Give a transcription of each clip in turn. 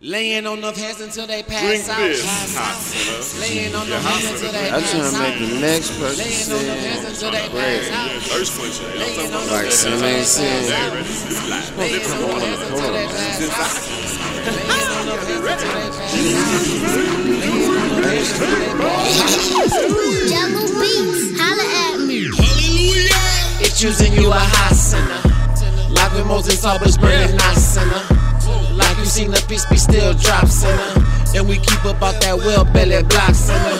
Laying on the heads until they pass Drink out. this. Pass Hot out. sinner. Laying on the Yeah, hot heads until sinner. they I'm pass trying out. to make the next person Laying on the heads until they pass out. Thirst quencher. You know what I'm talking about? Like sin ain't sin. Laying on the heads until they pass out. Laying on the heads until they pass out. Laying on the heads until they pass out. Jungle Beats, holla at me. It's choosing you a high sinner. Like when Moses always burning not sinner. You seen the beast be still drop sinner. And we keep up out that well belly block sinner.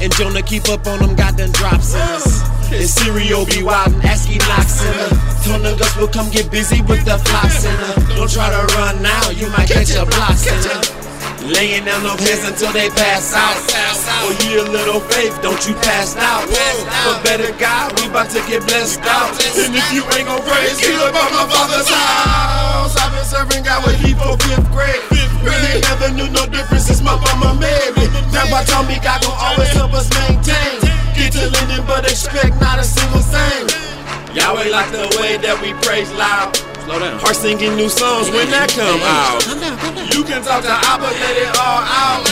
And Jonah keep up on them goddamn in us. And Syrio be wild and ask Enoch sinner. Told the Gus will come get busy with the flock sinner. Don't try to run now, you might catch a block sinner. Laying down no heads until they pass out. For ye a little faith, don't you pass out. But better God, we about to get blessed out. And if you ain't gon' praise, get up on my Grandpa told me God gon' always help us maintain. Get to lending, but expect not a single thing. Yahweh like the way that we praise loud. Slow down. Heart singing new songs when that come out. You can talk to Abba, let it all out.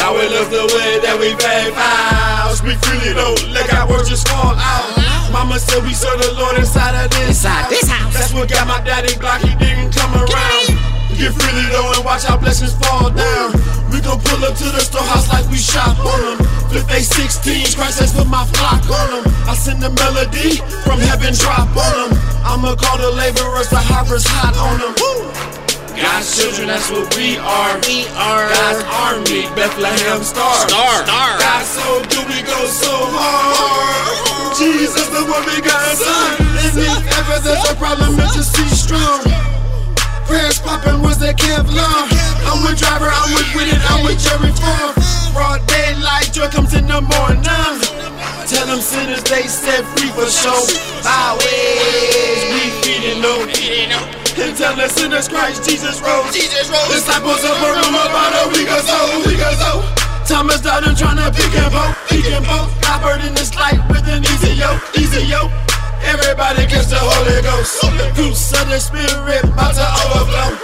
Yahweh loves the way that we pay vows. Speak freely though, let God words just fall out. Mama said we serve the Lord inside of this Inside this house. That's what got my daddy block, he didn't come around. Give freely though and watch our blessings fall down. We gon' pull up to the storehouse like we shop on them. Flip they 16s, Christ has put my flock on them. I send the melody from heaven drop on them. I'ma call the laborers, the harvest hot on them. God's children, that's what we are. We are God's army, Bethlehem star. Star. star. God so good, we go so hard. Jesus, the one we got son. And if ever there's a problem, it's just see strong. Kevlar. I'm with driver, I'm with with it, I'm with Jerry Farm. Broad daylight, joy comes in the morning. Tell them sinners they set free for show. Byways, we feeding no. And tell the sinners Christ Jesus rose. Jesus rose. Disciples of a room about a week or so, week or so. Thomas Dowden trying to pick and poke, pick and poke. Of Spirit about to overflow.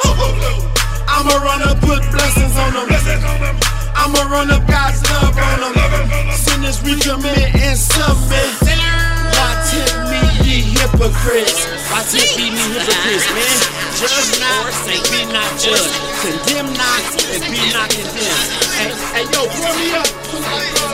I'ma run up, put blessings on them. I'ma run up God's love on them. Sinners recommit and submit. Why tempt me, ye hypocrites? Why tempt me, ye hypocrites, man? Judge not, and be not judged. Condemn not, and be not condemned. Hey, hey, yo, pull me up.